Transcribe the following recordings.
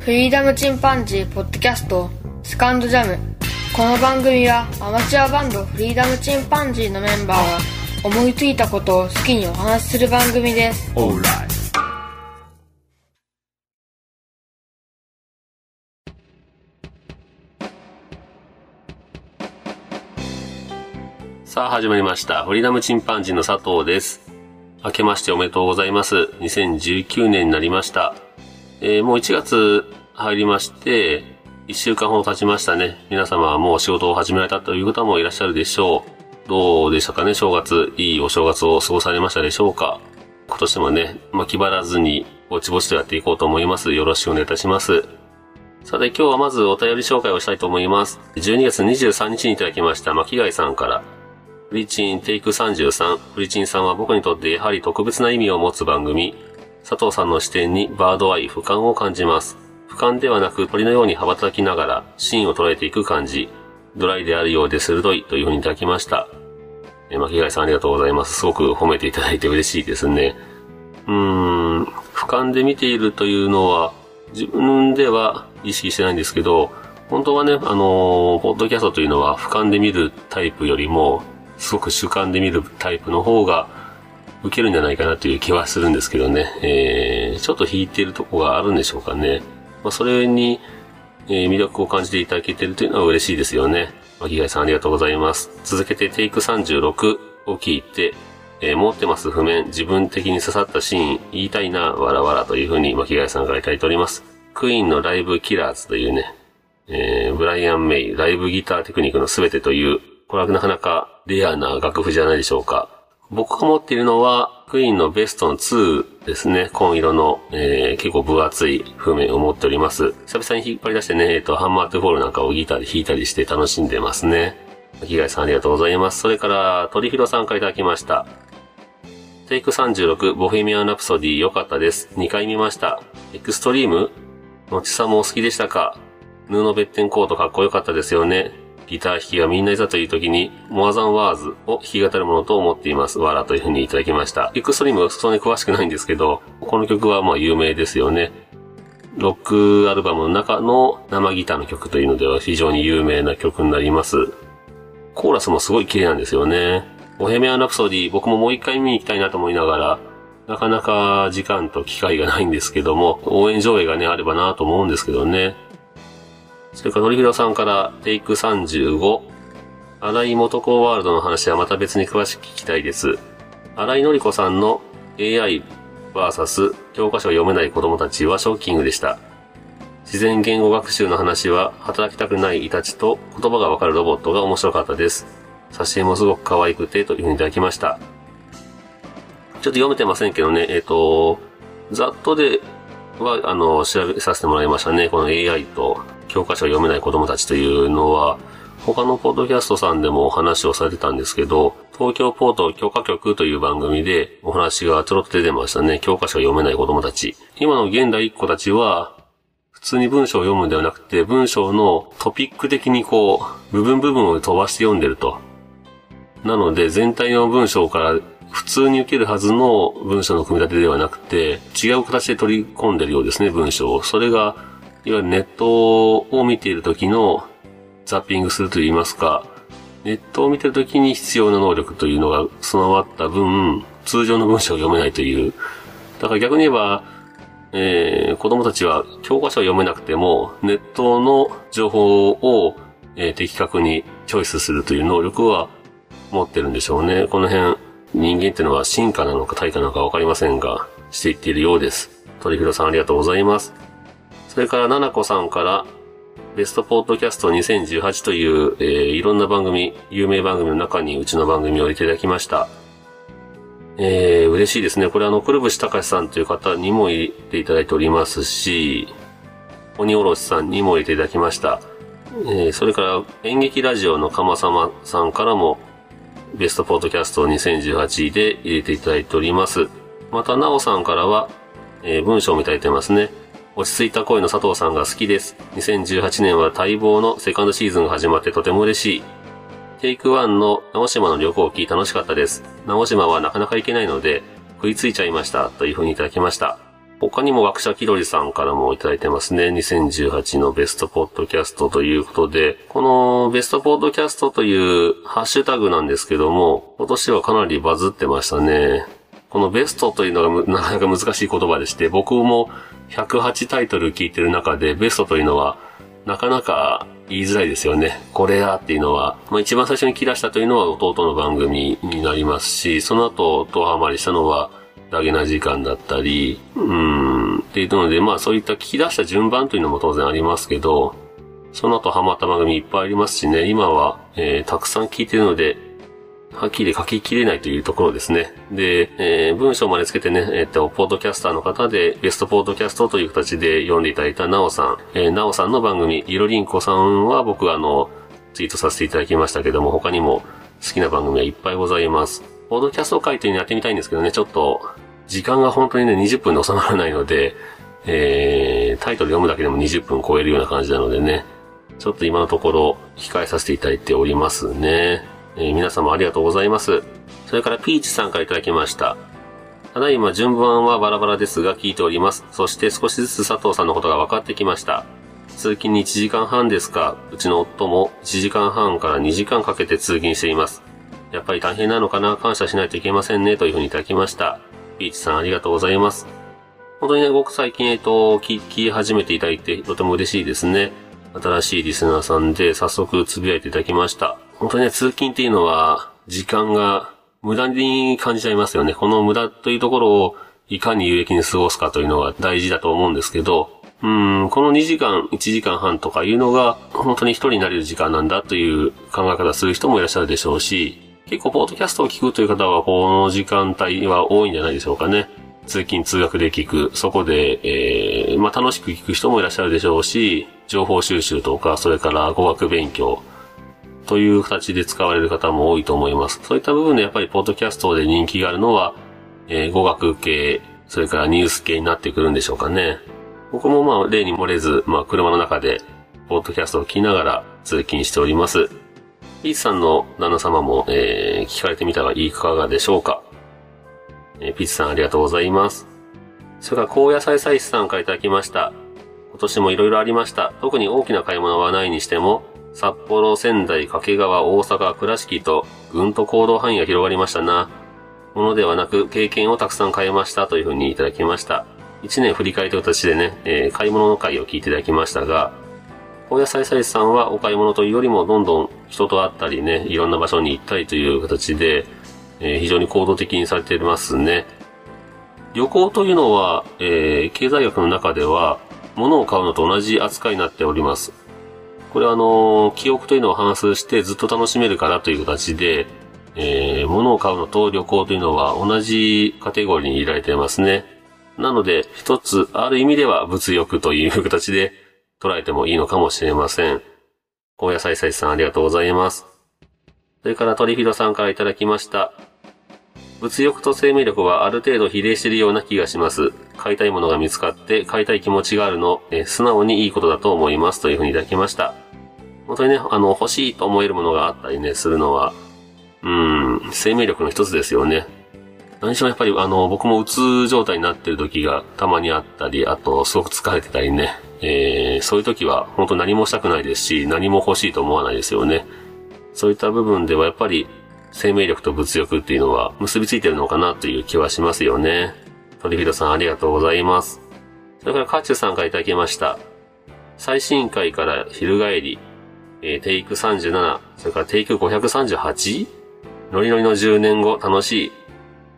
フリーダムチンパンジーポッドキャストセカンドジャムこの番組はアマチュアバンドフリーダムチンパンジーのメンバーが思いついたことを好きにお話しする番組ですさあ始まりました。フリーダムチンパンジーの佐藤です。明けましておめでとうございます。2019年になりました。えーもう1月入りまして、1週間ほど経ちましたね。皆様はもう仕事を始められたという方もいらっしゃるでしょう。どうでしたかね？正月、いいお正月を過ごされましたでしょうか？今年もね、まあ、気張らずにぼちぼちとやっていこうと思います。よろしくお願いいたします。さて今日はまずお便り紹介をしたいと思います。12月23日にいただきました巻貝さんから、フリチンテイク33。フリチンさんは僕にとってやはり特別な意味を持つ番組。佐藤さんの視点にバードアイ、俯瞰を感じます。俯瞰ではなく鳥のように羽ばたきながらシーンを捉えていく感じ。ドライであるようで鋭いというふうにいただきました。え、巻貝さんありがとうございます。すごく褒めていただいて嬉しいですね。うーん、俯瞰で見ているというのは自分では意識してないんですけど、本当はね、あのーポッドキャストというのは俯瞰で見るタイプよりも、すごく主観で見るタイプの方が受けるんじゃないかなという気はするんですけどね。えー、ちょっと引いてるとこがあるんでしょうかね。まあ、それに、えー魅力を感じていただけてるというのは嬉しいですよね。巻貝さんありがとうございます。続けてテイク36を聞いて、えー持ってます譜面、自分的に刺さったシーン、言いたいな、わらわらというふうに巻貝さんからいただいております。クイーンのライブキラーズというね、えーブライアン・メイ、ライブギターテクニックのすべてという、これはなかなかレアな楽譜じゃないでしょうか。僕が持っているのは、クイーンのベストの2ですね。紺色の、えー結構分厚い譜面を持っております。久々に引っ張り出してね、えっ、と、ハンマートゥフォールなんかをギターで弾いたりして楽しんでますね。巻貝さんありがとうございます。それから、鳥広さんからいただきました。テイク36、ボヘミアン・ラプソディ良かったです。2回見ました。エクストリーム？のちさもお好きでしたか？布のベッテンコートかっこよかったですよね。ギター弾きがみんないざという時に、モアザンワーズを弾き語るものと思っています。わらというふうにいただきました。エクストリームはそんなに詳しくないんですけど、この曲はまあ有名ですよね。ロックアルバムの中の生ギターの曲というのでは非常に有名な曲になります。コーラスもすごい綺麗なんですよね。ボヘミアン・ラプソディ、僕ももう一回見に行きたいなと思いながら、なかなか時間と機会がないんですけども、応援上映がね、あればなと思うんですけどね。それから、のりひろさんから、テイク35。荒井元子ワールドの話はまた別に詳しく聞きたいです。荒井のり子さんの AI vs 教科書を読めない子供たちはショッキングでした。自然言語学習の話は、働きたくないイタチと言葉がわかるロボットが面白かったです。挿絵もすごく可愛くて、というふうにいただきました。ちょっと読めてませんけどね、えっ、と、ざっとでは、あの、調べさせてもらいましたね。この AI と教科書を読めない子供たちというのは、他のポッドキャストさんでもお話をされてたんですけど、東京ポート教科局という番組でお話がちょろっと出てましたね。教科書を読めない子供たち。今の現代っ子たちは、普通に文章を読むんではなくて、文章のトピック的にこう、部分部分を飛ばして読んでると。なので、全体の文章から普通に受けるはずの文章の組み立てではなくて、違う形で取り込んでるようですね、文章を。それが、いわゆるネットを見ている時のザッピングすると言いますか、ネットを見ている時に必要な能力というのが備わった分、通常の文章を読めないという。だから逆に言えば、えー子供たちは教科書を読めなくても、ネットの情報を、えー的確にチョイスするという能力は持ってるんでしょうね。この辺、人間っていうのは進化なのか退化なのかわかりませんが、していっているようです。鳥広さんありがとうございます。それから、ななこさんから、ベストポッドキャスト2018という、えーいろんな番組、有名番組の中にうちの番組を入れていただきました。えー、嬉しいですね。これあの、くるぶし隆さんという方にも入れていただいておりますし、鬼おろしさんにも入れていただきました。えー、それから演劇ラジオの鎌様さんからも、ベストポッドキャスト2018で入れていただいております。また、なおさんからは、えー文章もいただいてますね。落ち着いた声の佐藤さんが好きです。2018年は待望のセカンドシーズンが始まってとても嬉しい。テイク1の直島の旅行記楽しかったです。直島はなかなか行けないので、食いついちゃいました。というふうにいただきました。他にも学者気取りさんからもいただいてますね。2018のベストポッドキャストということで、このベストポッドキャストというハッシュタグなんですけども、今年はかなりバズってましたね。このベストというのがなかなか難しい言葉でして、僕も108タイトル聞いてる中でベストというのはなかなか言いづらいですよね。これやっていうのは、まあ一番最初に聞き出したというのは弟の番組になりますし、その後、ドハマりしたのは、ダゲな時間だったり、うん、っていうので、まあそういった聞き出した順番というのも当然ありますけど、その後ハマった番組いっぱいありますしね、今は、えー、たくさん聞いてるので、はっきり書ききれないというところですね。で、えー、文章までつけてね、えっ、と、ポッドキャスターの方で、ベストポッドキャストという形で読んでいただいたなおさん、えー、なおさんの番組、ゆろりんこさんは僕あの、ツイートさせていただきましたけども、他にも好きな番組はいっぱいございます。ポッドキャスト回というのやってみたいんですけどね、ちょっと、時間が本当にね、20分で収まらないので、えー、タイトル読むだけでも20分超えるような感じなのでね、ちょっと今のところ控えさせていただいておりますね。えー、皆様ありがとうございます。それからピーチさんからいただきました。ただいま順番はバラバラですが聞いております。そして少しずつ佐藤さんのことが分かってきました。通勤に1時間半ですか、うちの夫も1時間半から2時間かけて通勤しています。やっぱり大変なのかな、感謝しないといけませんね、というふうにいただきました。ピーチさんありがとうございます。本当にね、僕最近、えっと、聞き始めていただいて、とても嬉しいですね。新しいリスナーさんで早速つぶやいていただきました。本当にね、通勤っていうのは、時間が無駄に感じちゃいますよね。この無駄というところを、いかに有益に過ごすかというのが大事だと思うんですけど、うん、この2時間、1時間半とかいうのが、本当に一人になれる時間なんだという考え方する人もいらっしゃるでしょうし、結構、ポッドキャストを聞くという方は、この時間帯は多いんじゃないでしょうかね。通勤、通学で聞く。そこで、えー、まあ、楽しく聞く人もいらっしゃるでしょうし、情報収集とか、それから語学勉強という形で使われる方も多いと思います。そういった部分でやっぱり、ポッドキャストで人気があるのは、えー、語学系、それからニュース系になってくるんでしょうかね。僕もまあ、例に漏れず、まあ、車の中で、ポッドキャストを聞きながら通勤しております。ピースさんの旦那様も、えー、聞かれてみたらいかがでしょうか。えー、ピースさんありがとうございます。それから、高野菜サイスさんからいただきました。今年も色々ありました。特に大きな買い物はないにしても、札幌、仙台、掛川、大阪、倉敷と、ぐんと行動範囲が広がりましたな。ものではなく、経験をたくさん変えましたというふうにいただきました。一年振り返りという形でね、えー、買い物の会を聞いていただきましたが、高野菜菜さんはお買い物というよりもどんどん人と会ったりね、いろんな場所に行ったりという形で、えー、非常に行動的にされていますね。旅行というのは、えー、経済学の中では、物を買うのと同じ扱いになっております。これはあの、記憶というのを反数してずっと楽しめるからという形で、えー、物を買うのと旅行というのは同じカテゴリーに入れられていますね。なので、一つ、ある意味では物欲という形で、捉えてもいいのかもしれません。高野菜菜さんありがとうございます。それから鳥広さんからいただきました。物欲と生命力はある程度比例しているような気がします。買いたいものが見つかって買いたい気持ちがあるの、え素直にいいことだと思いますというふうにいただきました。本当にね、あの、欲しいと思えるものがあったりね、するのは、うん、生命力の一つですよね。何しろやっぱりあの、僕もうつ状態になってる時がたまにあったり、あと、すごく疲れてたりね、えー、そういう時は本当何もしたくないですし、何も欲しいと思わないですよね。そういった部分ではやっぱり生命力と物欲っていうのは結びついてるのかなという気はしますよね。鳥人さんありがとうございます。それからカッチュさんからいただきました。最新回から昼帰り、えー、テイク37、それからテイク 538? ノリノリの10年後楽しい。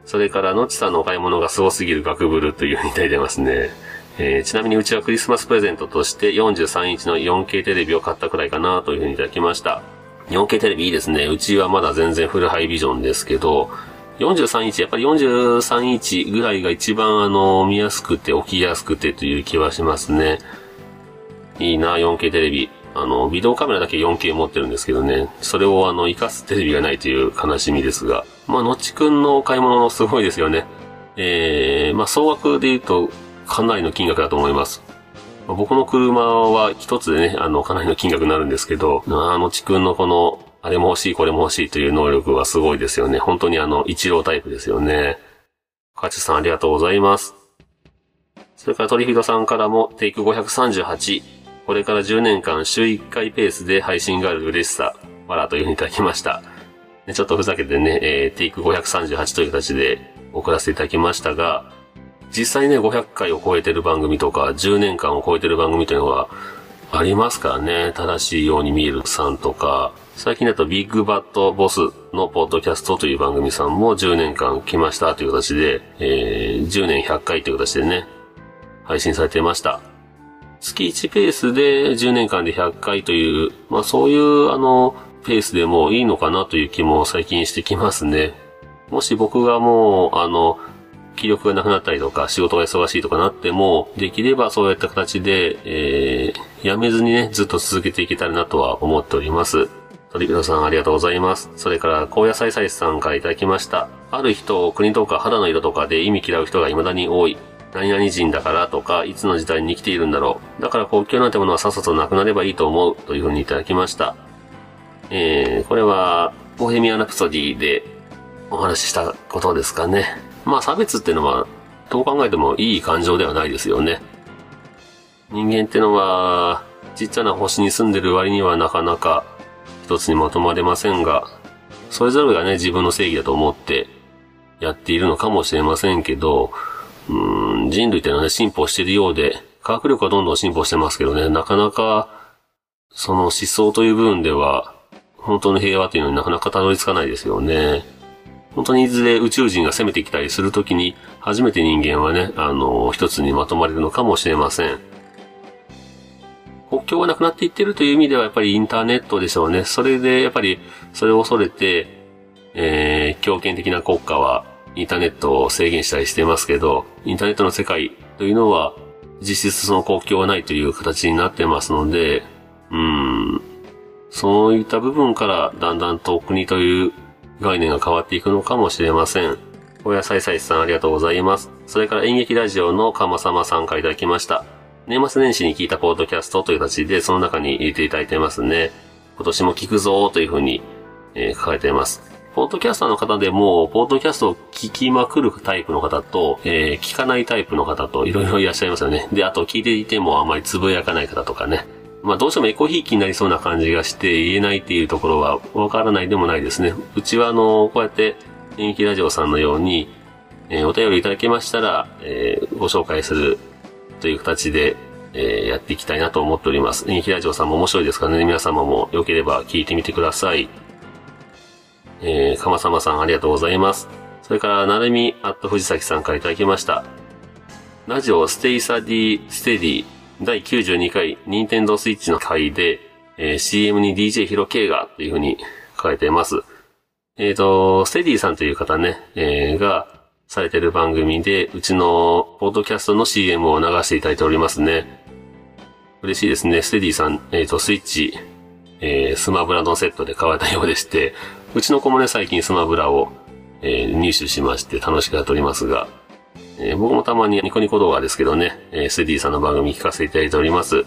それから、のちさんのお買い物がすすぎる学ブルというふうにいただいてますね。えー、ちなみにうちはクリスマスプレゼントとして43インチの 4K テレビを買ったくらいかなというふうにいただきました。4K テレビいいですね。うちはまだ全然フルハイビジョンですけど、43インチ、やっぱり43インチぐらいが一番あの、見やすくて、起きやすくてという気はしますね。いいな、4K テレビ。あの、ビデオカメラだけ 4K 持ってるんですけどね、それをあの、活かすテレビがないという悲しみですが、まあ、のちくんのお買い物すごいですよね。えー、まあ、総額で言うと、かなりの金額だと思います。ま僕の車は一つでね、あの、かなりの金額になるんですけど、あのちくんのこの、あれも欲しい、これも欲しいという能力はすごいですよね。本当にあの、一郎タイプですよね。カチさんありがとうございます。それからトリフィドさんからもテイク538。これから10年間週1回ペースで配信がある嬉しさ。わらというふうにいただきました。ちょっとふざけてね、えー、テイク538という形で送らせていただきましたが、実際ね、500回を超えてる番組とか、10年間を超えてる番組というのはありますからね。正しいように見えるさんとか、最近だとビッグバットボスのポッドキャストという番組さんも10年間来ましたという形で、えー、10年100回という形でね、配信されていました。月1ペースで10年間で100回という、まあそういうあの、ペースでもいいのかなという気も最近してきますね。もし僕がもう、あの、気力がなくなったりとか、仕事が忙しいとかなっても、できればそういった形で、えー、やめずにね、ずっと続けていけたらなとは思っております。鳥人さんありがとうございます。それから、高野菜菜さんからいただきました。ある人を、国とか肌の色とかで意味嫌う人が未だに多い。何々人だからとか、いつの時代に生きているんだろう。だから国境なんてものはさっさとなくなればいいと思う。というふうにいただきました。えー、これは、ボヘミアン・ラプソディでお話ししたことですかね。まあ差別ってのは、どう考えてもいい感情ではないですよね。人間ってのは、ちっちゃな星に住んでる割にはなかなか一つにまとまれませんが、それぞれがね、自分の正義だと思ってやっているのかもしれませんけど、うん、人類ってのはね、進歩しているようで、科学力はどんどん進歩してますけどね、なかなか、その思想という部分では、本当の平和というのになかなかたどり着かないですよね。本当にいずれ宇宙人が攻めてきたりするときに、初めて人間はね、あの、一つにまとまれるのかもしれません。国境がなくなっていってるという意味ではやっぱりインターネットでしょうね。それでやっぱりそれを恐れて、えー、強権的な国家はインターネットを制限したりしてますけど、インターネットの世界というのは実質その国境はないという形になってますので、うん、そういった部分からだんだんと国という概念が変わっていくのかもしれません。お野菜菜さいさんありがとうございます。それから演劇ラジオのかまさまさんからいただきました。年末年始に聞いたポードキャストという形でその中に入れていただいてますね。今年も聞くぞというふうに、えー、書かれています。ポードキャスターの方でも、ポードキャストを聞きまくるタイプの方と、えー、聞かないタイプの方と、いろいろいらっしゃいますよね。で、あと聞いていてもあまりつぶやかない方とかね。まあどうしてもエコひいきになりそうな感じがして言えないっていうところはわからないでもないですね。うちはあの、こうやって演劇ラジオさんのように、えー、お便りいただけましたら、えー、ご紹介するという形で、えー、やっていきたいなと思っております。演劇ラジオさんも面白いですからね、皆様も良ければ聞いてみてください。えー、かまさまさんありがとうございます。それから、なるみアット藤崎さんからいただきました。ラジオステイサディステディ第92回、ニンテンドースイッチの回で、えー、CM に DJ ヒロ K がっていう風に書かれています。えっ、ー、と、ステディさんという方ね、えー、がされてる番組で、うちのポッドキャストの CM を流していただいておりますね。嬉しいですね。ステディさん、えっ、ー、と、スイッチ、えー、スマブラのセットで買われたようでして、うちの子もね、最近スマブラを、えー、入手しまして楽しくやっておりますが、えー、僕もたまにニコニコ動画ですけどね、えー、スディさんの番組聞かせていただいております。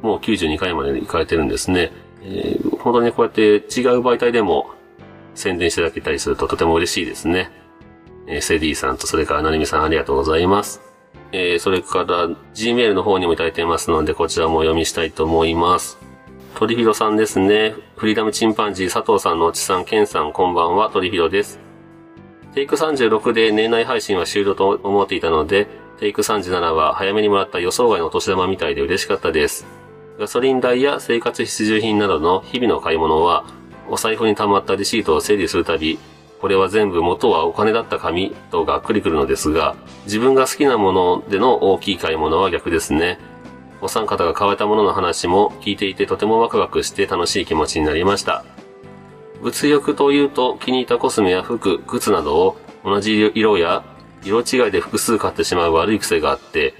もう92回まで行かれてるんですね。えー、本当にこうやって違う媒体でも宣伝していただけたりするととても嬉しいですね。えー、ステディさんとそれからなるみさんありがとうございます。えー、それから Gmail の方にもいただいてますのでこちらもお読みしたいと思います。鳥広さんですね。フリーダムチンパンジー佐藤さんのおちさん、ケンさん、こんばんは、鳥広です。テイク36で年内配信は終了と思っていたので、テイク37は早めにもらった予想外のお年玉みたいで嬉しかったです。ガソリン代や生活必需品などの日々の買い物は、お財布に溜まったレシートを整理するたび、これは全部元はお金だった紙とがっくりくるのですが、自分が好きなものでの大きい買い物は逆ですね。お三方が買えたものの話も聞いていてとてもワクワクして楽しい気持ちになりました。物欲というと気に入ったコスメや服、靴などを同じ色や色違いで複数買ってしまう悪い癖があって、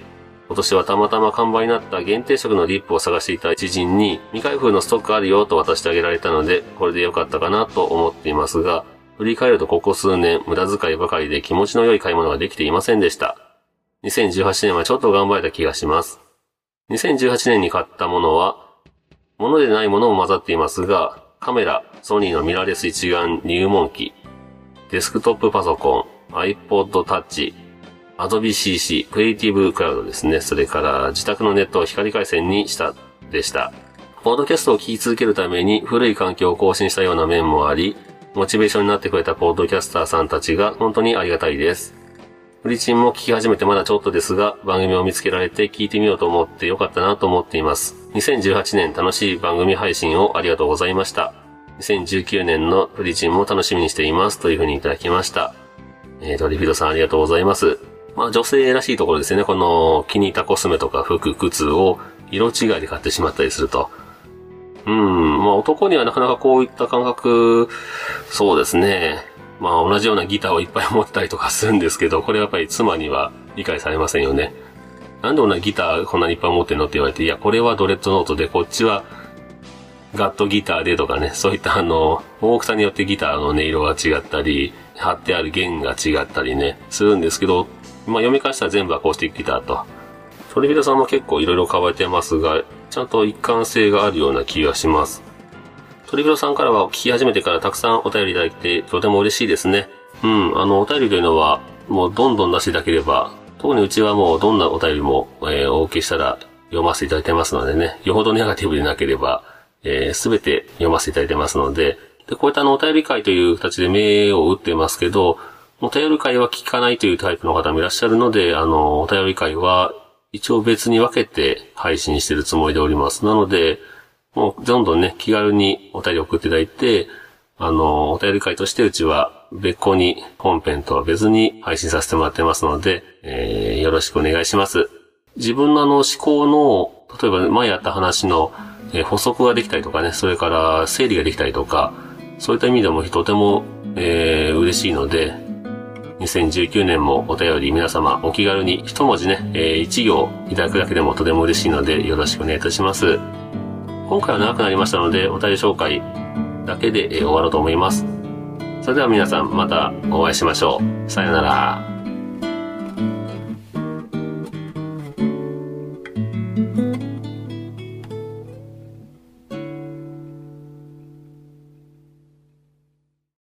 今年はたまたま完売になった限定色のリップを探していた知人に未開封のストックあるよと渡してあげられたので、これで良かったかなと思っていますが、振り返るとここ数年無駄遣いばかりで気持ちの良い買い物ができていませんでした。2018年はちょっと頑張れた気がします。2018年に買ったものは、物でないものも混ざっていますが、カメラ、ソニーのミラーレス一眼入門機、デスクトップパソコン、iPod Touch、Adobe CC、クリエイティブクラウドですね。それから自宅のネットを光回線にしたでした。ポッドキャストを聞き続けるために古い環境を更新したような面もあり、モチベーションになってくれたポッドキャスターさんたちが本当にありがたいです。フリチンも聞き始めてまだちょっとですが、番組を見つけられて聞いてみようと思ってよかったなと思っています。2018年楽しい番組配信をありがとうございました。2019年のフリチンも楽しみにしていますというふうにいただきました。えーと、リフィドさんありがとうございます。まあ女性らしいところですよね。この気に入ったコスメとか服、靴を色違いで買ってしまったりすると。うん、まあ男にはなかなかこういった感覚、そうですね。まあ同じようなギターをいっぱい持ったりとかするんですけど、これはやっぱり妻には理解されませんよね。なんで同じギターこんなにいっぱい持ってんのって言われて、いや、これはドレッドノートで、こっちはガットギターでとかね、そういったあの、大きさによってギターの音色が違ったり、貼ってある弦が違ったりね、するんですけど、まあ読み返したら全部アコースティックギターと。トリビラさんも結構いろいろ買われてますが、ちゃんと一貫性があるような気がします。トリビロさんからは聞き始めてからたくさんお便りいただいてとても嬉しいですね。うん、あの、お便りというのはもうどんどん出していただければ、特にうちはもうどんなお便りも、えー、お受けしたら読ませていただいてますのでね、よほどネガティブでなければ、えす、べて読ませていただいてますので、で、こういったあの、お便り会という形で目を打ってますけど、お便り会は聞かないというタイプの方もいらっしゃるので、あの、お便り会は一応別に分けて配信してるつもりでおります。なので、もうどんどんね、気軽にお便り送っていただいて、あの、お便り会としてうちは別個に本編とは別に配信させてもらってますので、えー、よろしくお願いします。自分のあの思考の、例えば前やった話の、えー、補足ができたりとかね、それから整理ができたりとか、そういった意味でもとても、えー、嬉しいので、2019年もお便り皆様お気軽に一文字ね、えー、一行いただくだけでもとても嬉しいのでよろしくお願いいたします。今回は長くなりましたので、お便り紹介だけで終わろうと思います。それでは皆さんまたお会いしましょう。さよなら。